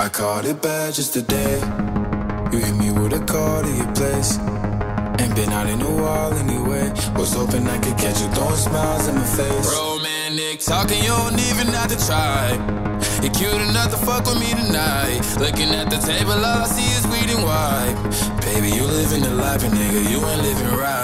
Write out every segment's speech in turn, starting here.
I caught it bad just today. You hit me with a call to your place. Ain't been out in a while anyway. Was hoping I could catch you throwing smiles in my face. Romantic talking, you don't even have to try. You're cute enough to fuck with me tonight. Looking at the table, all I see is weed and white. Baby, you living the life, and nigga, you ain't living right.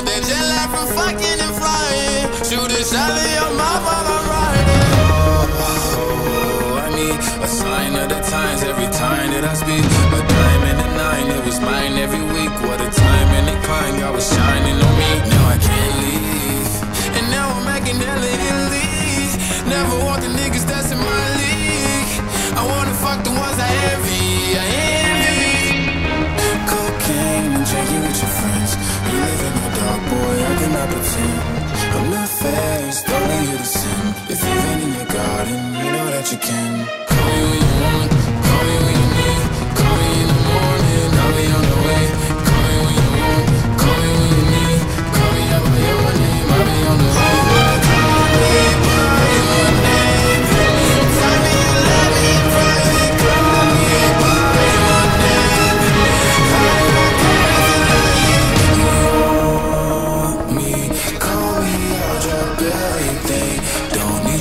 That jet lag from fucking and flying. Shoot a shot in your mouth while I'm riding. Oh, I need a sign of the times every time that I speak. A diamond and a nine, it was mine every week. What a time and a climb, God was shining on me. Now I can't leave. And now I'm making hella Italy. Never want the niggas that's in my league. I wanna fuck the ones I envy. I envy. Cocaine and drinking with your friends. You live in dark, boy, I cannot pretend. I'm not faced, only you to sin. If you've been in your garden, you know that you can. Call me when you want,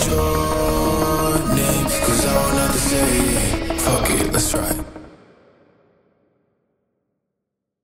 your name, cause I want not to say it. Fuck it, let's try